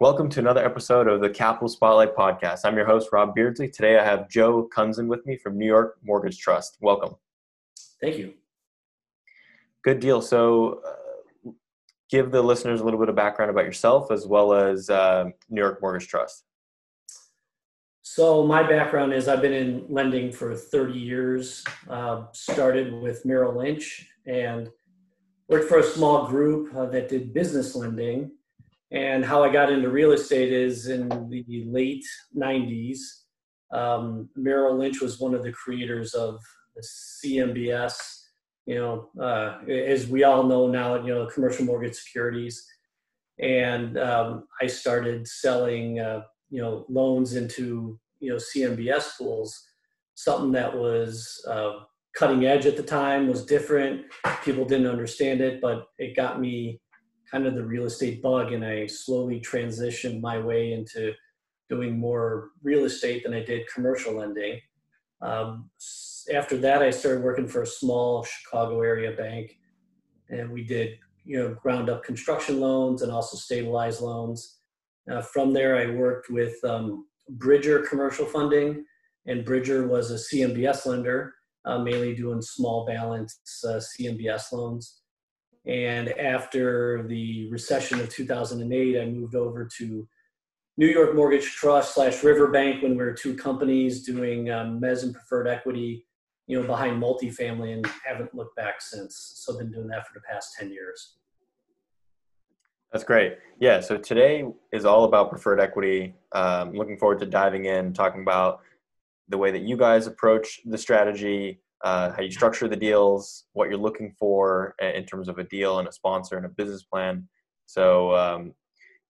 Welcome to another episode of the Capital Spotlight Podcast. I'm your host, Rob Beardsley. Today I have Joe Kunzen with me from New York Mortgage Trust. Welcome. Thank you. Good deal. So, uh, give the listeners a little bit of background about yourself as well as uh, New York Mortgage Trust. So, my background is I've been in lending for 30 years. Uh, started with Merrill Lynch and worked for a small group uh, that did business lending and how I got into real estate is in the late 90s. Um, Merrill Lynch was one of the creators of the CMBS, you know, uh, as we all know now, you know, commercial mortgage securities. And um, I started selling, uh, you know, loans into, you know, CMBS pools, something that was uh, cutting edge at the time, was different. People didn't understand it, but it got me kind of the real estate bug and I slowly transitioned my way into doing more real estate than I did commercial lending. Um, after that, I started working for a small Chicago area bank, and we did you know ground up construction loans and also stabilized loans. Uh, from there, I worked with um, Bridger Commercial Funding, and Bridger was a CMBS lender, uh, mainly doing small balance uh, CMBS loans. And after the recession of 2008, I moved over to New York Mortgage Trust slash RiverBanc when we were two companies doing um, mezz and preferred equity, you know, behind multifamily and haven't looked back since. So I've been doing that for the past 10 years. That's great. Yeah. So today is all about preferred equity. Um, looking forward to diving in, talking about the way that you guys approach the strategy, uh, how you structure the deals, what you're looking for in terms of a deal and a sponsor and a business plan. So, um,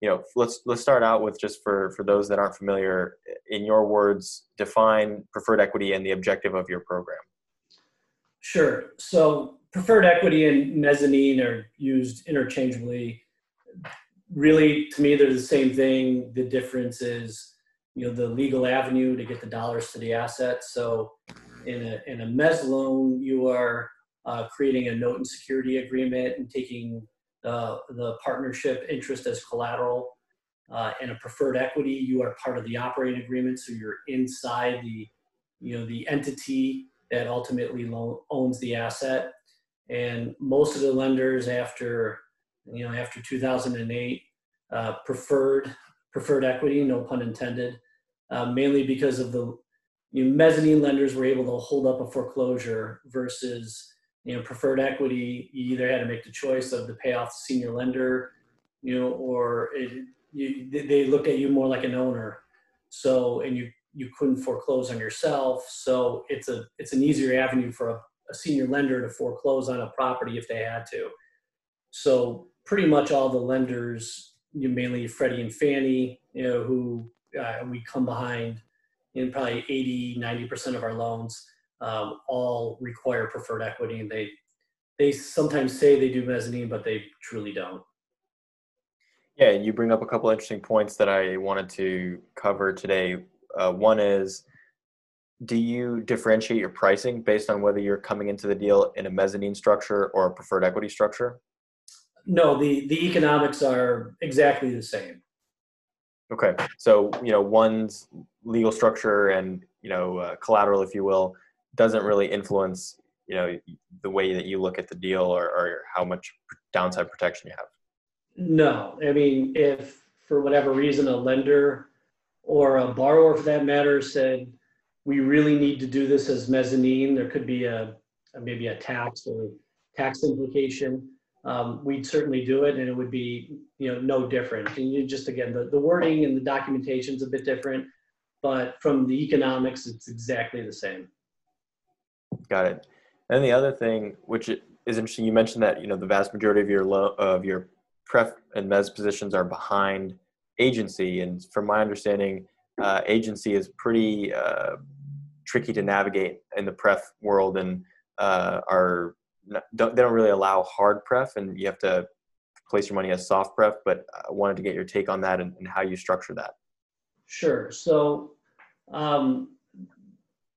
you know, let's let's start out with just for for those that aren't familiar, in your words, define preferred equity and the objective of your program. Sure. So, preferred equity and mezzanine are used interchangeably. Really, to me, they're the same thing. The difference is, you know, the legal avenue to get the dollars to the asset. So, in a, in a mezz loan, you are uh, creating a note and security agreement and taking the, the partnership interest as collateral. Uh, in a preferred equity, you are part of the operating agreement, so you're inside the, you know, the entity that ultimately owns the asset. And most of the lenders after, you know, after 2008, uh, preferred preferred equity, no pun intended, uh, mainly because of the you know, mezzanine lenders were able to hold up a foreclosure versus you know preferred equity. You either had to make the choice of to pay off the senior lender you know or it, you, they looked at you more like an owner. So and you you couldn't foreclose on yourself. So it's a it's an easier avenue for a, a senior lender to foreclose on a property if they had to. So pretty much all the lenders you mainly freddie and fannie you know who uh, we come behind in probably 80, 90% of our loans um, all require preferred equity. And they, they sometimes say they do mezzanine, but they truly don't. Yeah, and you bring up a couple interesting points that I wanted to cover today. Uh, one is, do you differentiate your pricing based on whether you're coming into the deal in a mezzanine structure or a preferred equity structure? No, the, the economics are exactly the same. Okay, so you know one's legal structure and you know uh, collateral, if you will, doesn't really influence you know the way that you look at the deal or, or how much downside protection you have. No, I mean if for whatever reason a lender or a borrower, for that matter, said we really need to do this as mezzanine, there could be a, a maybe a tax or tax implication um, we'd certainly do it and it would be you know no different. And you just again the, the wording and the documentation is a bit different but from the economics it's exactly the same. Got it. And the other thing which is interesting you mentioned that you know the vast majority of your lo- of your pref and mezz positions are behind agency. And from my understanding uh, agency is pretty uh, tricky to navigate in the pref world and uh, are don't, they don't really allow hard pref, and you have to place your money as soft pref. But I wanted to get your take on that and, and how you structure that. Sure. So, um,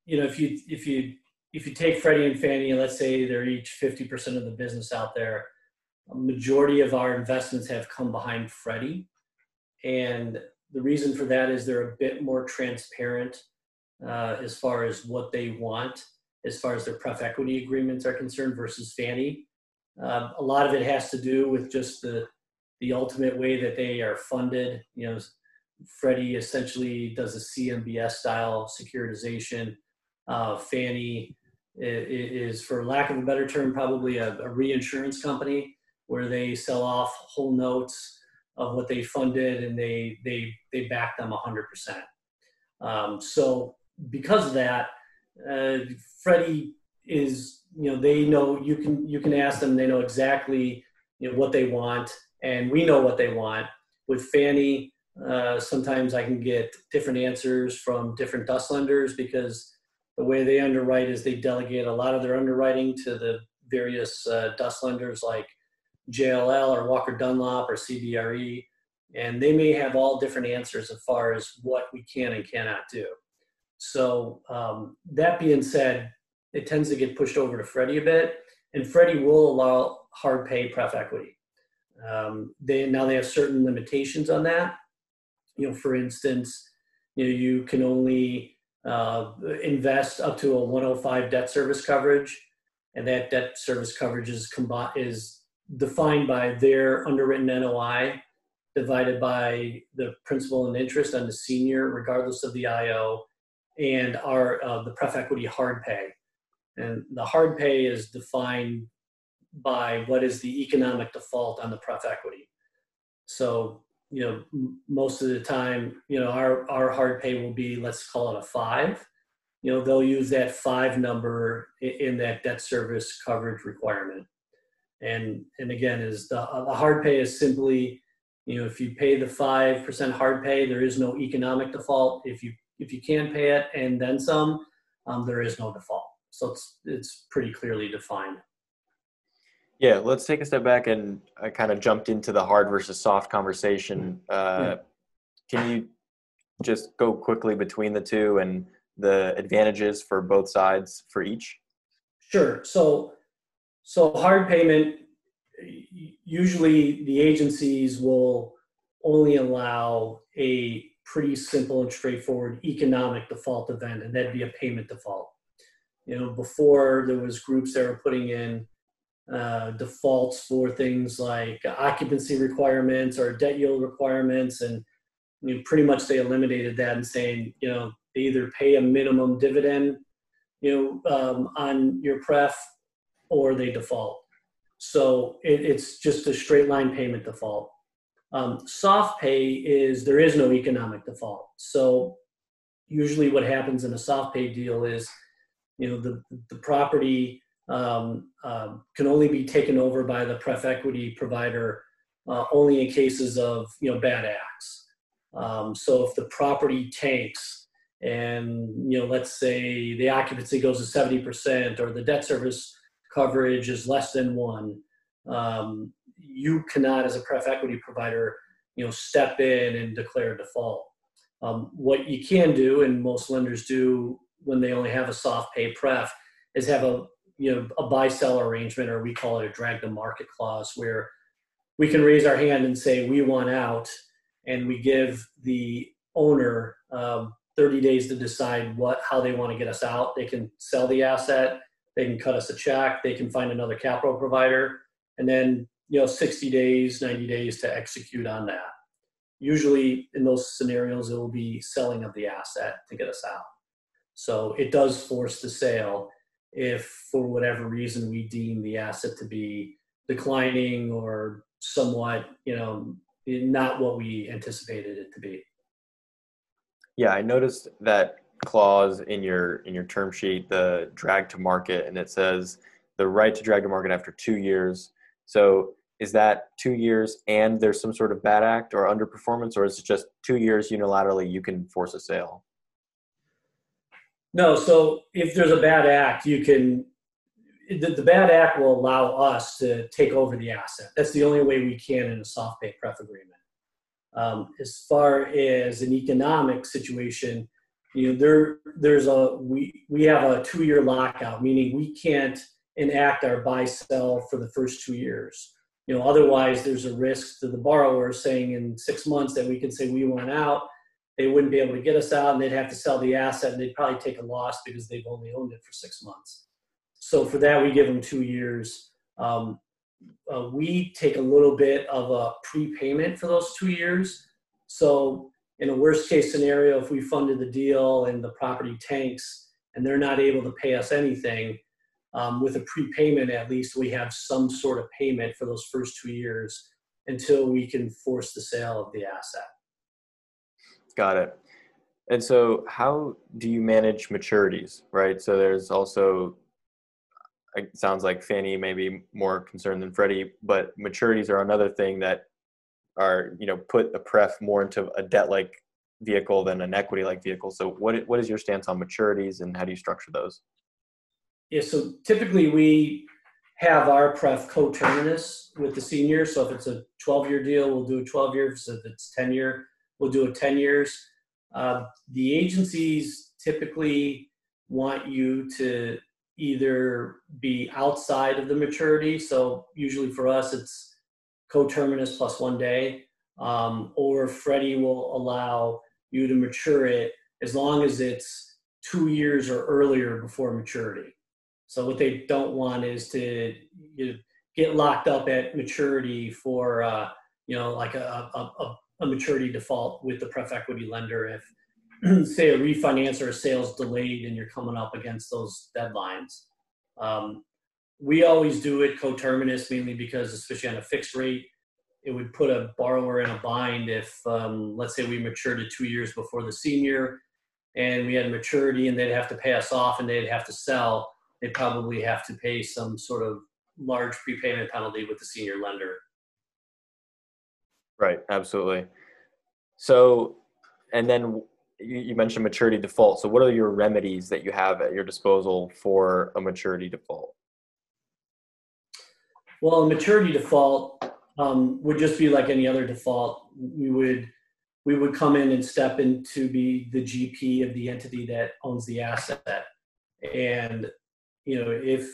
you know, if you if you if you take Freddie and Fannie, and let's say they're each 50% of the business out there, a majority of our investments have come behind Freddie. and the reason for that is they're a bit more transparent uh, as far as what they want, as far as their pref equity agreements are concerned versus Fannie. Uh, a lot of it has to do with just the the ultimate way that they are funded. You know, Freddie essentially does a CMBS style securitization. Uh, Fannie is, for lack of a better term, probably a, a reinsurance company where they sell off whole notes of what they funded and they they they back them 100%. Um, so because of that, uh, Freddie is you know they know you can you can ask them they know exactly you know what they want and we know what they want. With Fannie, uh, sometimes I can get different answers from different DUS lenders because the way they underwrite is they delegate a lot of their underwriting to the various uh, DUS lenders like JLL or Walker Dunlop or CBRE, and they may have all different answers as far as what we can and cannot do. So um, that being said, it tends to get pushed over to Freddie a bit, and Freddie will allow hard pay pref equity. Um, they now they have certain limitations on that. You know, for instance, you know you can only uh, invest up to a 105 debt service coverage, and that debt service coverage is combi- is defined by their underwritten NOI divided by the principal and interest on the senior, regardless of the IO, and our uh, the pref equity hard pay. And the hard pay is defined by what is the economic default on the pref equity. So, you know, m- most of the time, you know, our, our hard pay will be, let's call it a five. You know, they'll use that five number in, in that debt service coverage requirement. And, and again, is the, the hard pay is simply, you know, if you pay the 5% hard pay, there is no economic default. If you, if you can pay it and then some, um, there is no default. So it's, it's pretty clearly defined. Yeah, let's take a step back and I kind of jumped into the hard versus soft conversation. Uh, can you just go quickly between the two and the advantages for both sides for each? Sure. So, so hard payment. Usually, the agencies will only allow a pretty simple and straightforward economic default event, and that'd be a payment default. You know, before there was groups that were putting in uh, defaults for things like occupancy requirements or debt yield requirements, and you know, pretty much they eliminated that and saying, you know, they either pay a minimum dividend, you know, um, on your pref, or they default. So it, it's just a straight line payment default. Um, soft pay is there is no economic default. So usually what happens in a soft pay deal is, you know, the the property um, um, can only be taken over by the pref equity provider uh, only in cases of you know bad acts. Um, so if the property tanks and you know let's say the occupancy goes to 70% or the debt service coverage is less than one, um, you cannot as a pref equity provider you know step in and declare default. Um, what you can do, and most lenders do when they only have a soft pay pref, is have a you know a buy sell arrangement or we call it a drag to market clause where we can raise our hand and say we want out and we give the owner um, 30 days to decide what how they want to get us out they can sell the asset they can cut us a check they can find another capital provider and then you know 60 days 90 days to execute on that usually in those scenarios it will be selling of the asset to get us out so it does force the sale if for whatever reason we deem the asset to be declining or somewhat, you know, not what we anticipated it to be. Yeah, I noticed that clause in your in your term sheet, the drag to market, and it says the right to drag to market after two years. So is that two years and there's some sort of bad act or underperformance, or is it just two years unilaterally you can force a sale? No, so if there's a bad act, you can, the, the, bad act will allow us to take over the asset. That's the only way we can in a soft pay pref agreement. Um, as far as an economic situation, you know, there, there's a, we, we have a two year lockout, meaning we can't enact our buy sell for the first two years. You know, otherwise there's a risk to the borrower saying in six months that we could say we want out. They wouldn't be able to get us out and they'd have to sell the asset and they'd probably take a loss because they've only owned it for six months. So for that, we give them two years. Um, uh, we take a little bit of a prepayment for those two years. So in a worst case scenario, if we funded the deal and the property tanks and they're not able to pay us anything, um, with a prepayment, at least we have some sort of payment for those first two years until we can force the sale of the asset. Got it. And so, how do you manage maturities, right? So, there's also, it sounds like Fannie may be more concerned than Freddie, but maturities are another thing that are, you know, put the pref more into a debt like vehicle than an equity like vehicle. So, what, what is your stance on maturities and how do you structure those? Yeah, so typically we have our pref coterminous with the senior. So if it's a 12 year deal, we'll do a 12 years. If it's 10 year, we'll do a 10 years. Uh, the agencies typically want you to either be outside of the maturity. So usually for us, it's coterminous plus one day, um, or Freddie will allow you to mature it as long as it's two years or earlier before maturity. So what they don't want is to you know, get locked up at maturity for uh, you know like a, a, a, maturity default with the pref equity lender if say a refinance or a sales delayed and you're coming up against those deadlines. Um, we always do it coterminous mainly because especially on a fixed rate it would put a borrower in a bind if um, let's say we matured it two years before the senior and we had maturity and they'd have to pay us off and they'd have to sell they probably have to pay some sort of large prepayment penalty with the senior lender. Right, absolutely. So, and then you, mentioned maturity default. So, what are your remedies that you have at your disposal for a maturity default? Well, a maturity default um, would just be like any other default. We would we would come in and step in to be the GP of the entity that owns the asset, and you know, if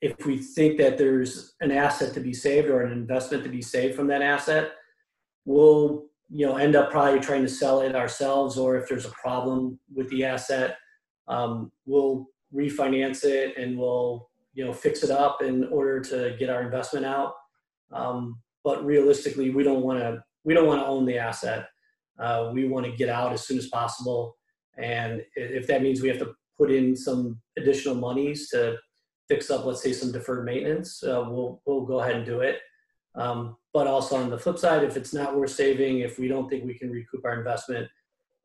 if we think that there's an asset to be saved or an investment to be saved from that asset, we'll you know end up probably trying to sell it ourselves, or if there's a problem with the asset, um, we'll refinance it and we'll you know fix it up in order to get our investment out. Um, but realistically, we don't want to we don't want to own the asset. Uh, we want to get out as soon as possible, and if that means we have to put in some additional monies to fix up, let's say, some deferred maintenance, uh, we'll we'll go ahead and do it. Um, but also on the flip side, if it's not worth saving, if we don't think we can recoup our investment,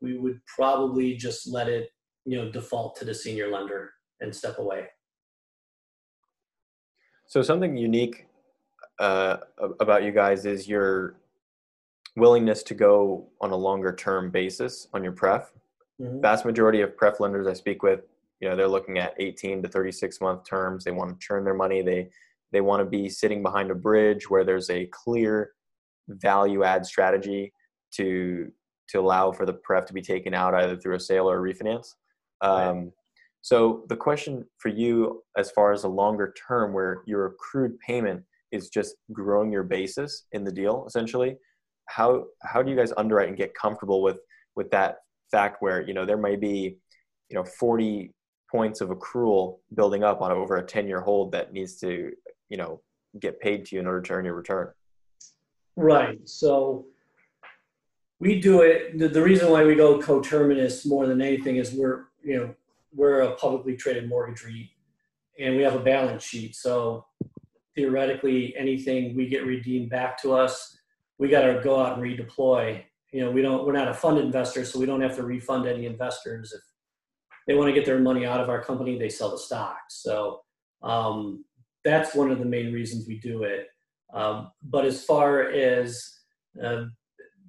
we would probably just let it, you know, default to the senior lender and step away. So something unique uh, about you guys is your willingness to go on a longer term basis on your pref Mm-hmm. Vast majority of pref lenders I speak with, you know, they're looking at 18 to 36 month terms. They want to churn their money. They they want to be sitting behind a bridge where there's a clear value add strategy to to allow for the pref to be taken out either through a sale or a refinance. Um, right. So the question for you, as far as a longer term, where your accrued payment is just growing your basis in the deal, essentially, how how do you guys underwrite and get comfortable with with that fact where you know there may be you know 40 points of accrual building up on over a 10 year hold that needs to you know get paid to you in order to earn your return. Right. So we do it the, the reason why we go coterminous more than anything is we're you know we're a publicly traded mortgage REIT and we have a balance sheet. So theoretically anything we get redeemed back to us we got to go out and redeploy you know we don't we're not a fund investor so we don't have to refund any investors. If they want to get their money out of our company they sell the stock. So um, that's one of the main reasons we do it. Um, but as far as uh,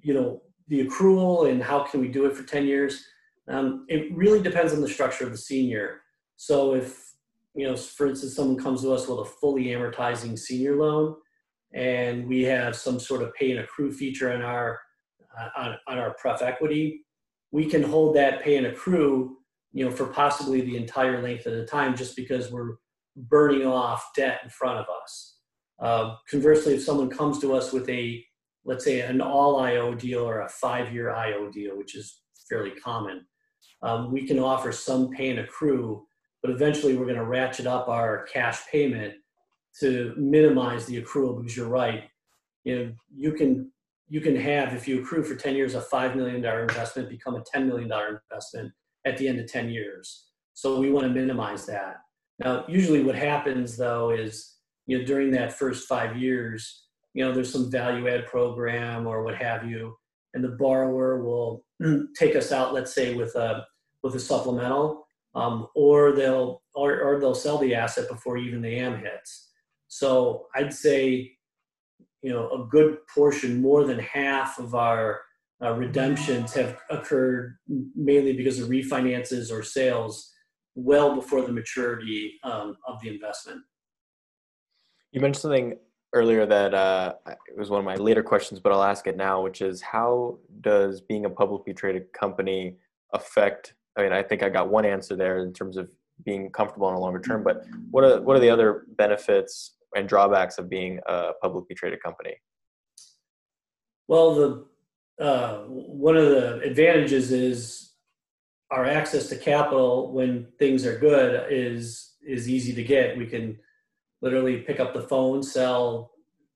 you know the accrual and how can we do it for 10 years um, it really depends on the structure of the senior. So if you know for instance someone comes to us with a fully amortizing senior loan and we have some sort of pay and accrue feature in our on, on our pref equity, we can hold that pay and accrue, you know, for possibly the entire length of the time just because we're burning off debt in front of us. Uh, conversely, if someone comes to us with a, let's say, an all IO deal or a five year IO deal, which is fairly common, um, we can offer some pay and accrue, but eventually we're going to ratchet up our cash payment to minimize the accrual because you're right. You know, you can you can have if you accrue for 10 years a $5 million investment become a $10 million investment at the end of 10 years. So we want to minimize that. Now usually what happens though is you know during that first five years you know there's some value add program or what have you and the borrower will take us out let's say with a with a supplemental um, or they'll or, or they'll sell the asset before even the am hits. So i'd say you know a good portion more than half of our uh, redemptions have occurred mainly because of refinances or sales well before the maturity um, of the investment. You mentioned something earlier that uh, it was one of my later questions but i'll ask it now which is how does being a publicly traded company affect i mean i think i got one answer there in terms of being comfortable in a longer term but what are what are the other benefits and drawbacks of being a publicly traded company? Well, the uh, one of the advantages is our access to capital when things are good is is easy to get. We can literally pick up the phone, sell,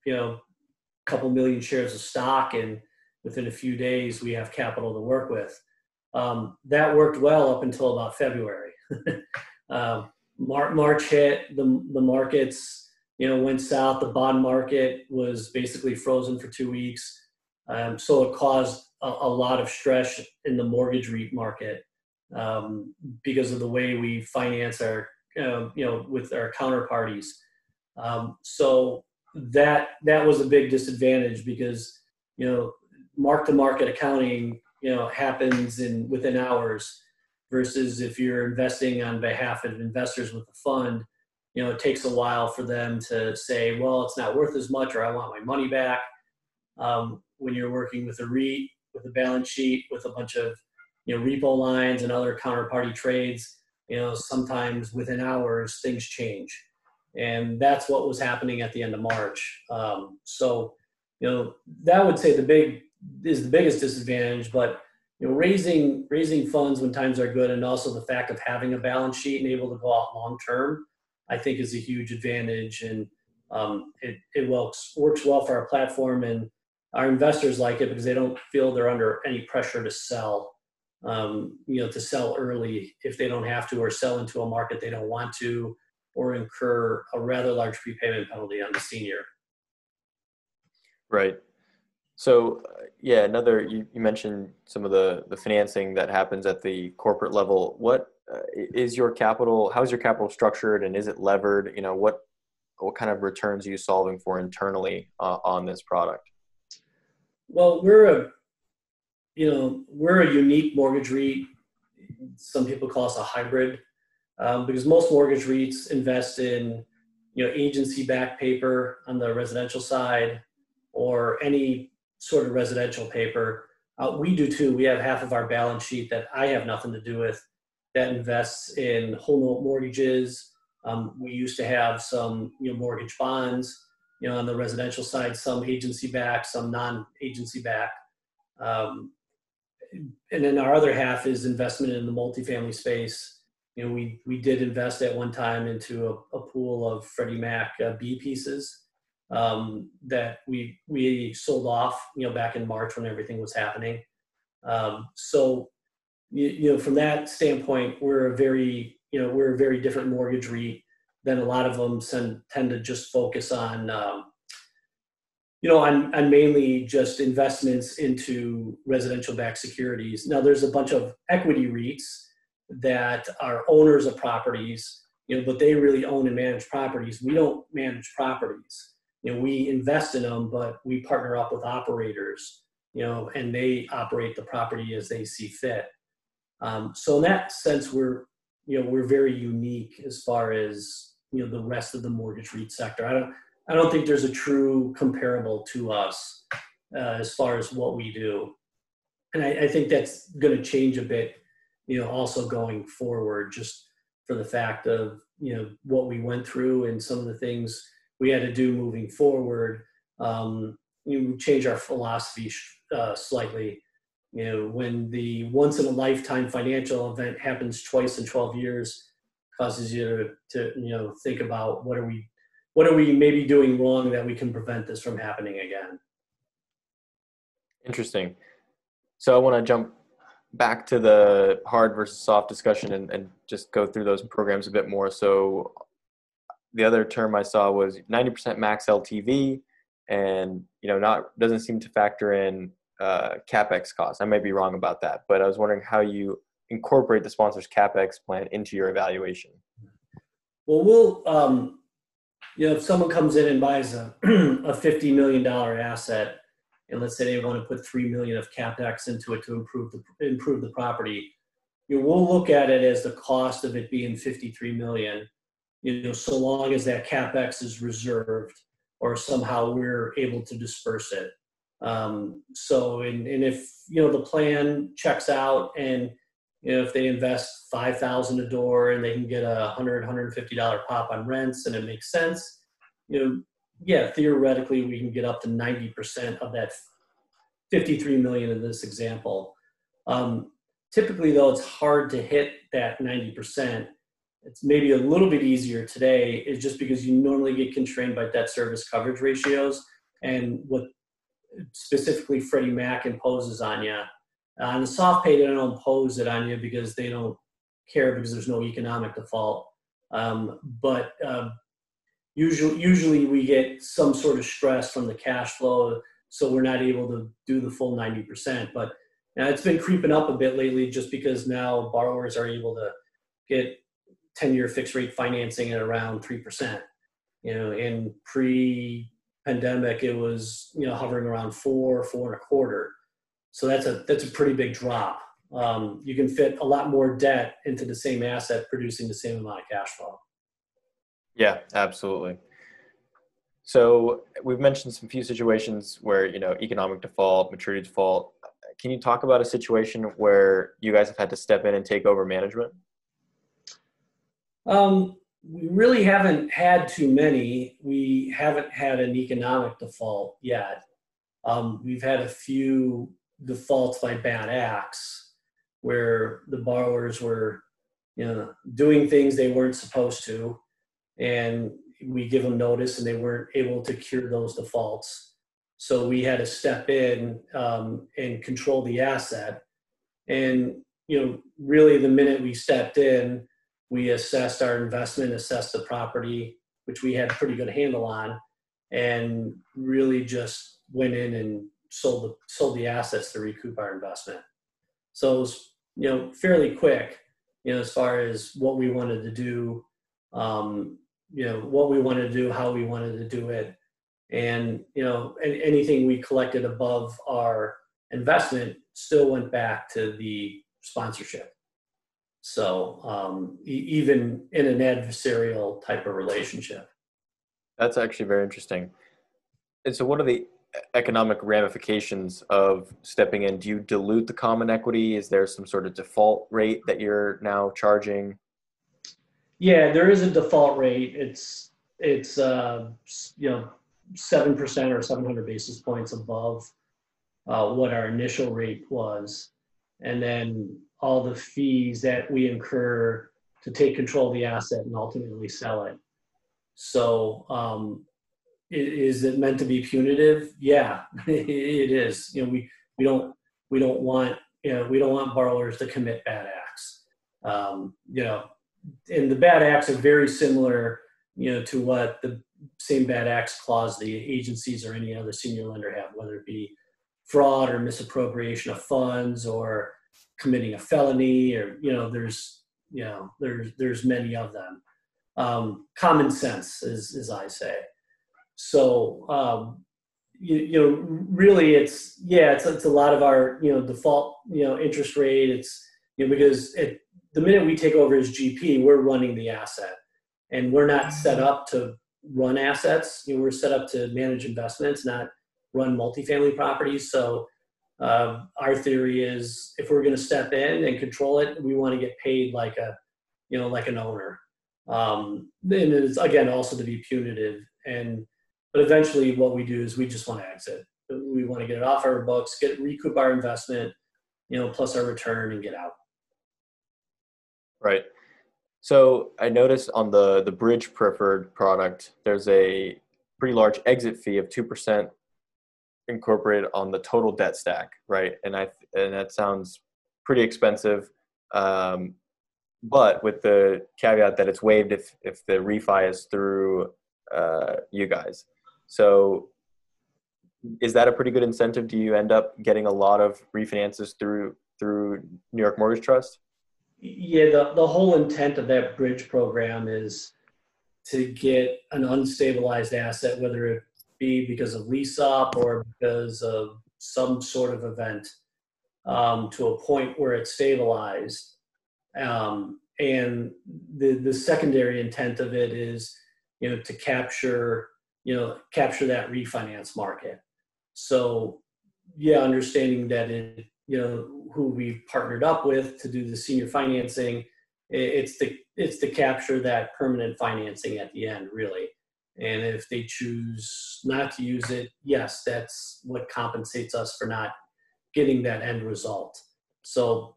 you know, a couple million shares of stock, and within a few days we have capital to work with. Um, that worked well up until about February. um, March hit the the markets you know, went south. The bond market was basically frozen for two weeks. Um, so it caused a, a, lot of stress in the mortgage REIT market um, because of the way we finance our, uh, you know, with our counterparties. Um, so that that was a big disadvantage because you know mark to market accounting you know happens in within hours versus if you're investing on behalf of investors with a fund you know, it takes a while for them to say, well, it's not worth as much, or I want my money back. Um, when you're working with a REIT, with a balance sheet, with a bunch of, you know, repo lines and other counterparty trades, you know, sometimes within hours things change, and that's what was happening at the end of March. Um, so, you know, that would say the big is the biggest disadvantage, but you know, raising raising funds when times are good, and also the fact of having a balance sheet and able to go out long term I think is a huge advantage, and um, it it works works well for our platform, and our investors like it because they don't feel they're under any pressure to sell. Um, you know, to sell early if they don't have to, or sell into a market they don't want to, or incur a rather large prepayment penalty on the senior. Right. So, uh, yeah, another you, you mentioned some of the the financing that happens at the corporate level. What uh, is your capital how's your capital structured and is it levered? You know what what kind of returns are you solving for internally uh, on this product? Well we're a you know we're a unique mortgage REIT. Some people call us a hybrid um, because most mortgage REITs invest in you know agency backed paper on the residential side or any sort of residential paper. Uh, we do too. We have half of our balance sheet that i have nothing to do with that invests in whole note mortgages. Um, we used to have some you know mortgage bonds. You know, on the residential side, some agency backed, some non-agency backed. Um, and then our other half is investment in the multifamily space. You know, we we did invest at one time into a, a pool of Freddie Mac uh, B pieces um, that we we sold off. You know, back in March when everything was happening. Um, so you, you know, from that standpoint, we're a very, you know, we're a very different mortgage REIT than a lot of them send, tend to just focus on, um, you know, on, on mainly just investments into residential backed securities. Now, there's a bunch of equity REITs that are owners of properties, you know, but they really own and manage properties. We don't manage properties. You know, we invest in them, but we partner up with operators, you know, and they operate the property as they see fit. Um, so in that sense, we're you know we're very unique as far as you know the rest of the mortgage REIT sector. I don't I don't think there's a true comparable to us uh, as far as what we do, and I, I think that's going to change a bit. You know, also going forward, just for the fact of you know what we went through and some of the things we had to do moving forward. Um, you change our philosophy uh, slightly. You know, when the once in a lifetime financial event happens twice in 12 years, causes you to, to you know think about what are we what are we maybe doing wrong that we can prevent this from happening again. Interesting. So I want to jump back to the hard versus soft discussion and, and just go through those programs a bit more. So the other term I saw was 90% max LTV, and you know, not doesn't seem to factor in uh, capex costs. I may be wrong about that, but I was wondering how you incorporate the sponsor's capex plan into your evaluation. Well, we'll um, you know, if someone comes in and buys a a fifty million dollar asset, and let's say they want to put three million of capex into it to improve the improve the property, you know, we'll look at it as the cost of it being fifty three million. You know, so long as that capex is reserved or somehow we're able to disperse it. Um, so, and, and if you know the plan checks out, and you know if they invest five thousand a door and they can get a hundred, hundred fifty dollar pop on rents, and it makes sense, you know, yeah, theoretically we can get up to ninety percent of that fifty-three million in this example. Um, typically, though, it's hard to hit that ninety percent it's maybe a little bit easier today is just because you normally get constrained by debt service coverage ratios and what specifically Freddie Mac imposes on you. On the soft pay, they don't impose it on you because they don't care because there's no economic default. Um, but uh, usually, usually we get some sort of stress from the cash flow, so we're not able to do the full 90%. But now it's been creeping up a bit lately just because now borrowers are able to get 10 year fixed rate financing at around 3%. You know, in pre pandemic, it was, you know, hovering around four, four and a quarter. So that's a, that's a pretty big drop. Um, you can fit a lot more debt into the same asset producing the same amount of cash flow. Yeah, absolutely. So we've mentioned some few situations where, you know, economic default, maturity default. Can you talk about a situation where you guys have had to step in and take over management? Um, we really haven't had too many. We haven't had an economic default yet. Um, we've had a few defaults by bad acts where the borrowers were, you know, doing things they weren't supposed to, and we give them notice and they weren't able to cure those defaults. So we had to step in um, and control the asset. And you know, really, the minute we stepped in, we assessed our investment, assessed the property, which we had a pretty good handle on, and really just went in and sold the sold the assets to recoup our investment. So it was you know fairly quick, you know, as far as what we wanted to do, um, you know, what we wanted to do, how we wanted to do it, and you know, anything we collected above our investment still went back to the sponsorship. So um, e- even in an adversarial type of relationship. That's actually very interesting. And so, what are the economic ramifications of stepping in? Do you dilute the common equity? Is there some sort of default rate that you're now charging? Yeah, there is a default rate. It's it's uh, you know seven percent or seven hundred basis points above uh, what our initial rate was, and then all the fees that we incur to take control of the asset and ultimately sell it. So, um, is it meant to be punitive? Yeah, it is. You know, we we don't we don't want you know we don't want borrowers to commit bad acts. Um, you know, and the bad acts are very similar. You know, to what the same bad acts clause the agencies or any other senior lender have, whether it be fraud or misappropriation of funds or committing a felony or you know there's you know there's there's many of them. Um, common sense as, as i say. So um, you, you know really it's yeah it's, it's a lot of our you know default you know interest rate. It's you know because it, the minute we take over as gp we're running the asset. And we're not set up to run assets. You know we're set up to manage investments not run multifamily properties. So uh, our theory is if we're going to step in and control it, we want to get paid like a, you know, like an owner. Um, it's again also to be punitive. and but eventually what we do is we just want to exit. We want to get it off our books, get recoup our investment, you know, plus our return and get out. Right. So I noticed on the the bridge preferred product, there's a pretty large exit fee of two percent incorporated on the total debt stack, right? And I and that sounds pretty expensive, um, but with the caveat that it's waived if if the refi is through uh, you guys. So is that a pretty good incentive? Do you end up getting a lot of refinances through through New York Mortgage Trust? Yeah, the, the whole intent of that bridge program is to get an unstabilized asset, whether it be because of lease up or because of some sort of event, um, to a point where it's stabilized. Um, and the the secondary intent of it is, you know, to capture you know capture that refinance market. So, yeah, understanding that it you know who we've partnered up with to do the senior financing it's the it's to capture that permanent financing at the end really and if they choose not to use it yes that's what compensates us for not getting that end result. So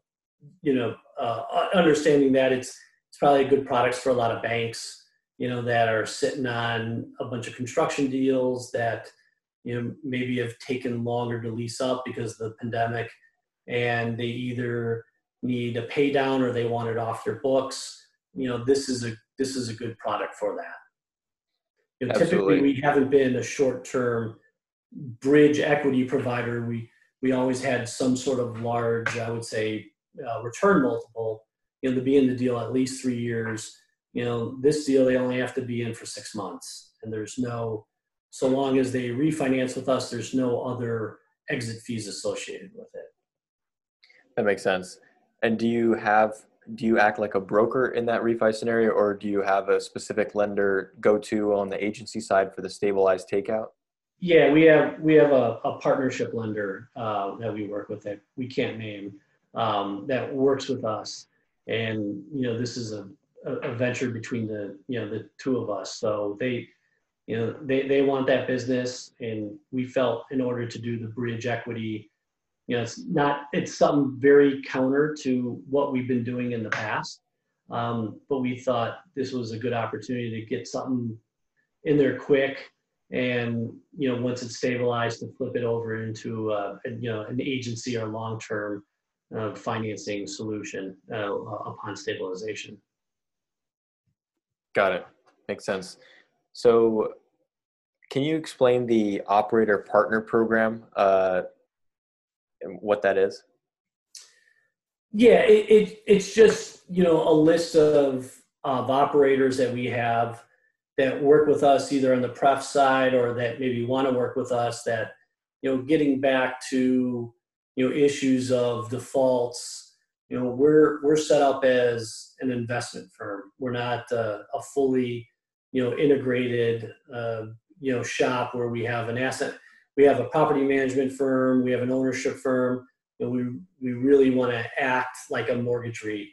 you know uh, understanding that it's it's probably a good products for a lot of banks you know that are sitting on a bunch of construction deals that you know maybe have taken longer to lease up because of the pandemic. And they either need a pay down or they want it off their books. You know this is a this is a good product for that you know, typically we haven't been a short term bridge equity provider. We we always had some sort of large i would say uh, return multiple you know to be in the deal at least three years. You know this deal they only have to be in for six months and there's no so long as they refinance with us there's no other exit fees associated with it. That makes sense. And do you have do you act like a broker in that refi scenario, or do you have a specific lender go to on the agency side for the stabilized takeout? Yeah, we have we have a, a partnership lender uh, that we work with that we can't name um, that works with us, and you know this is a, a venture between the you know the two of us. So they you know they they want that business, and we felt in order to do the bridge equity you know, it's not, it's something very counter to what we've been doing in the past. Um, but we thought this was a good opportunity to get something in there quick and you know once it's stabilized to flip it over into uh, you know an agency or long-term uh, financing solution uh, upon stabilization. Got it. Makes sense. So can you explain the operator partner program? Uh, what that is? Yeah, it, it, it's just you know a list of of operators that we have that work with us either on the pref side or that maybe want to work with us that you know getting back to you know issues of defaults you know we're we're set up as an investment firm we're not uh, a fully you know integrated uh, you know shop where we have an asset we have a property management firm, we have an ownership firm, and we, we really want to act like a mortgage REIT.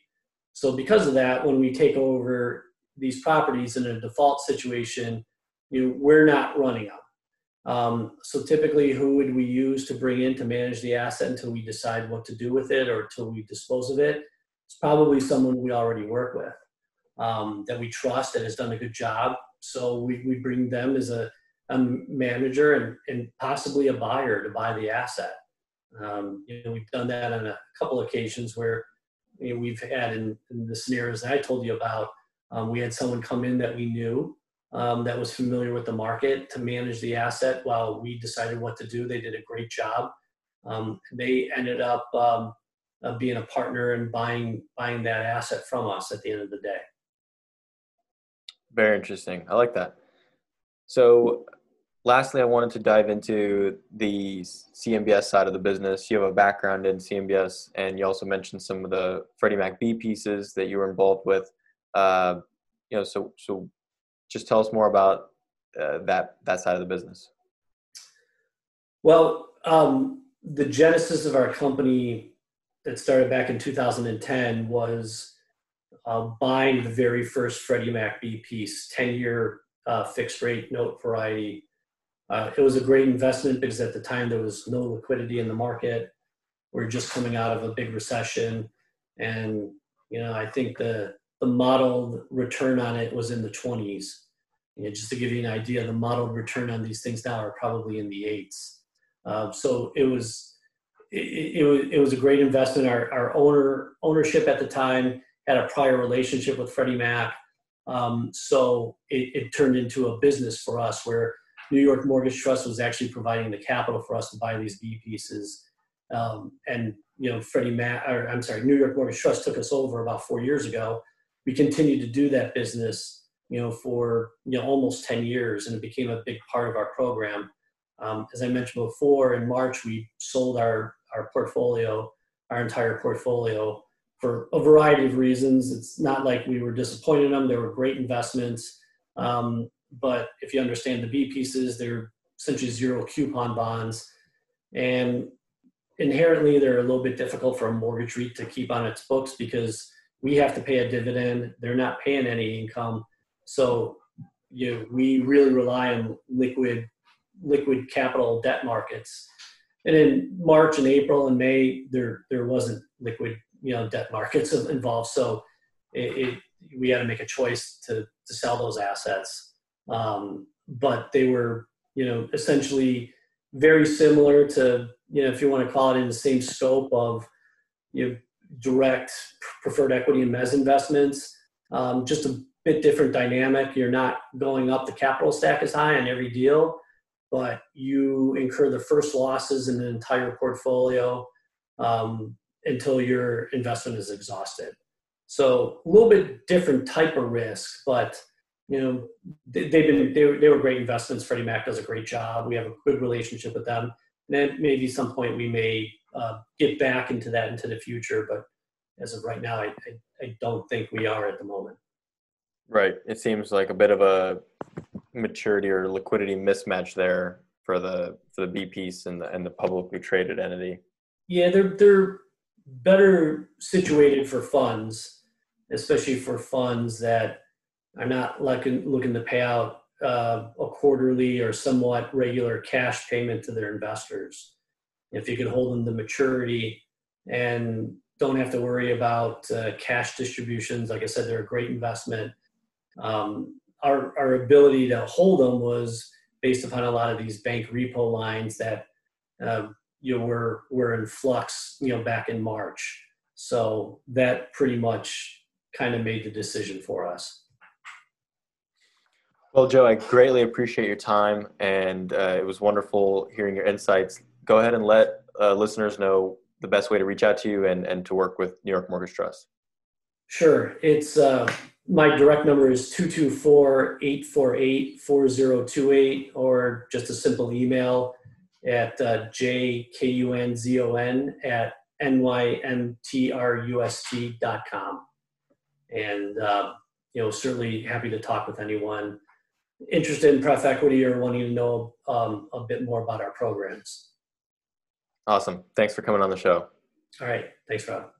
So because of that, when we take over these properties in a default situation, you know, we're not running them. Um, so typically, who would we use to bring in to manage the asset until we decide what to do with it or until we dispose of it? It's probably someone we already work with um, that we trust and has done a good job. So we, we bring them as a a manager and, and possibly a buyer to buy the asset. Um, you know, we've done that on a couple occasions where you know, we've had in, in, the scenarios that I told you about, um, we had someone come in that we knew um, that was familiar with the market to manage the asset while we decided what to do. They did a great job. Um, they ended up uh, being a partner and buying buying that asset from us at the end of the day. Very interesting. I like that. So lastly, I wanted to dive into the CMBS side of the business. You have a background in CMBS, and you also mentioned some of the Freddie Mac B pieces that you were involved with. Uh, you know, so so just tell us more about uh, that that side of the business. Well, um, the genesis of our company that started back in 2010 was uh, buying the very first Freddie Mac B piece, 10 year uh, fixed rate note variety. Uh, it was a great investment because at the time there was no liquidity in the market. We are just coming out of a big recession, and you know I think the the modeled return on it was in the 20s. You know, just to give you an idea, the modeled return on these things now are probably in the eights. Uh, so it was it, it, was it was a great investment. Our our owner ownership at the time had a prior relationship with Freddie Mac, um, so it, it turned into a business for us where New York Mortgage Trust was actually providing the capital for us to buy these B pieces. Um, and you know, Freddie Mac, or I'm sorry, New York Mortgage Trust took us over about four years ago. We continued to do that business, you know, for you know almost 10 years, and it became a big part of our program. Um, as I mentioned before, in March we sold our our portfolio, our entire portfolio, for a variety of reasons. It's not like we were disappointed in them; they were great investments. Um, but if you understand the B pieces, they're essentially zero coupon bonds, and inherently they're a little bit difficult for a mortgage REIT to keep on its books because we have to pay a dividend. They're not paying any income, so you know, we really rely on liquid liquid capital debt markets. And in March and April and May, there there wasn't liquid you know debt markets involved, so it, it we had to make a choice to to sell those assets. Um, but they were you know essentially very similar to you know if you want to call it in the same scope of you know direct preferred equity and mezz investments. Um, just a bit different dynamic. You're not going up the capital stack as high on every deal, but you incur the first losses in the entire portfolio um, until your investment is exhausted. So a little bit different type of risk, but you know they, have been they, they were great investments. Freddie Mac does a great job. We have a good relationship with them. And then maybe some point we may uh, get back into that into the future, but as of right now, I, I, I don't think we are at the moment. Right. It seems like a bit of a maturity or liquidity mismatch there for the for the B piece and the and the publicly traded entity. Yeah, they're they're better situated for funds, especially for funds that are not looking looking to pay out uh, a quarterly or somewhat regular cash payment to their investors. If you can hold them to maturity and don't have to worry about uh, cash distributions, like I said, they're a great investment. Um, our, our ability to hold them was based upon a lot of these bank repo lines that uh, you know were were in flux you know back in March. So that pretty much kind of made the decision for us. Well, Joe, I greatly appreciate your time, and uh, it was wonderful hearing your insights. Go ahead and let uh, listeners know the best way to reach out to you and, and to work with New York Mortgage Trust. Sure. It's uh, my direct number is 224-848-4028 or just a simple email at uh, jkunzon at nymtrust.com. And, uh, you know, certainly happy to talk with anyone interested in pref equity or wanting to know um, a bit more about our programs. Awesome. Thanks for coming on the show. All right. Thanks, Rob.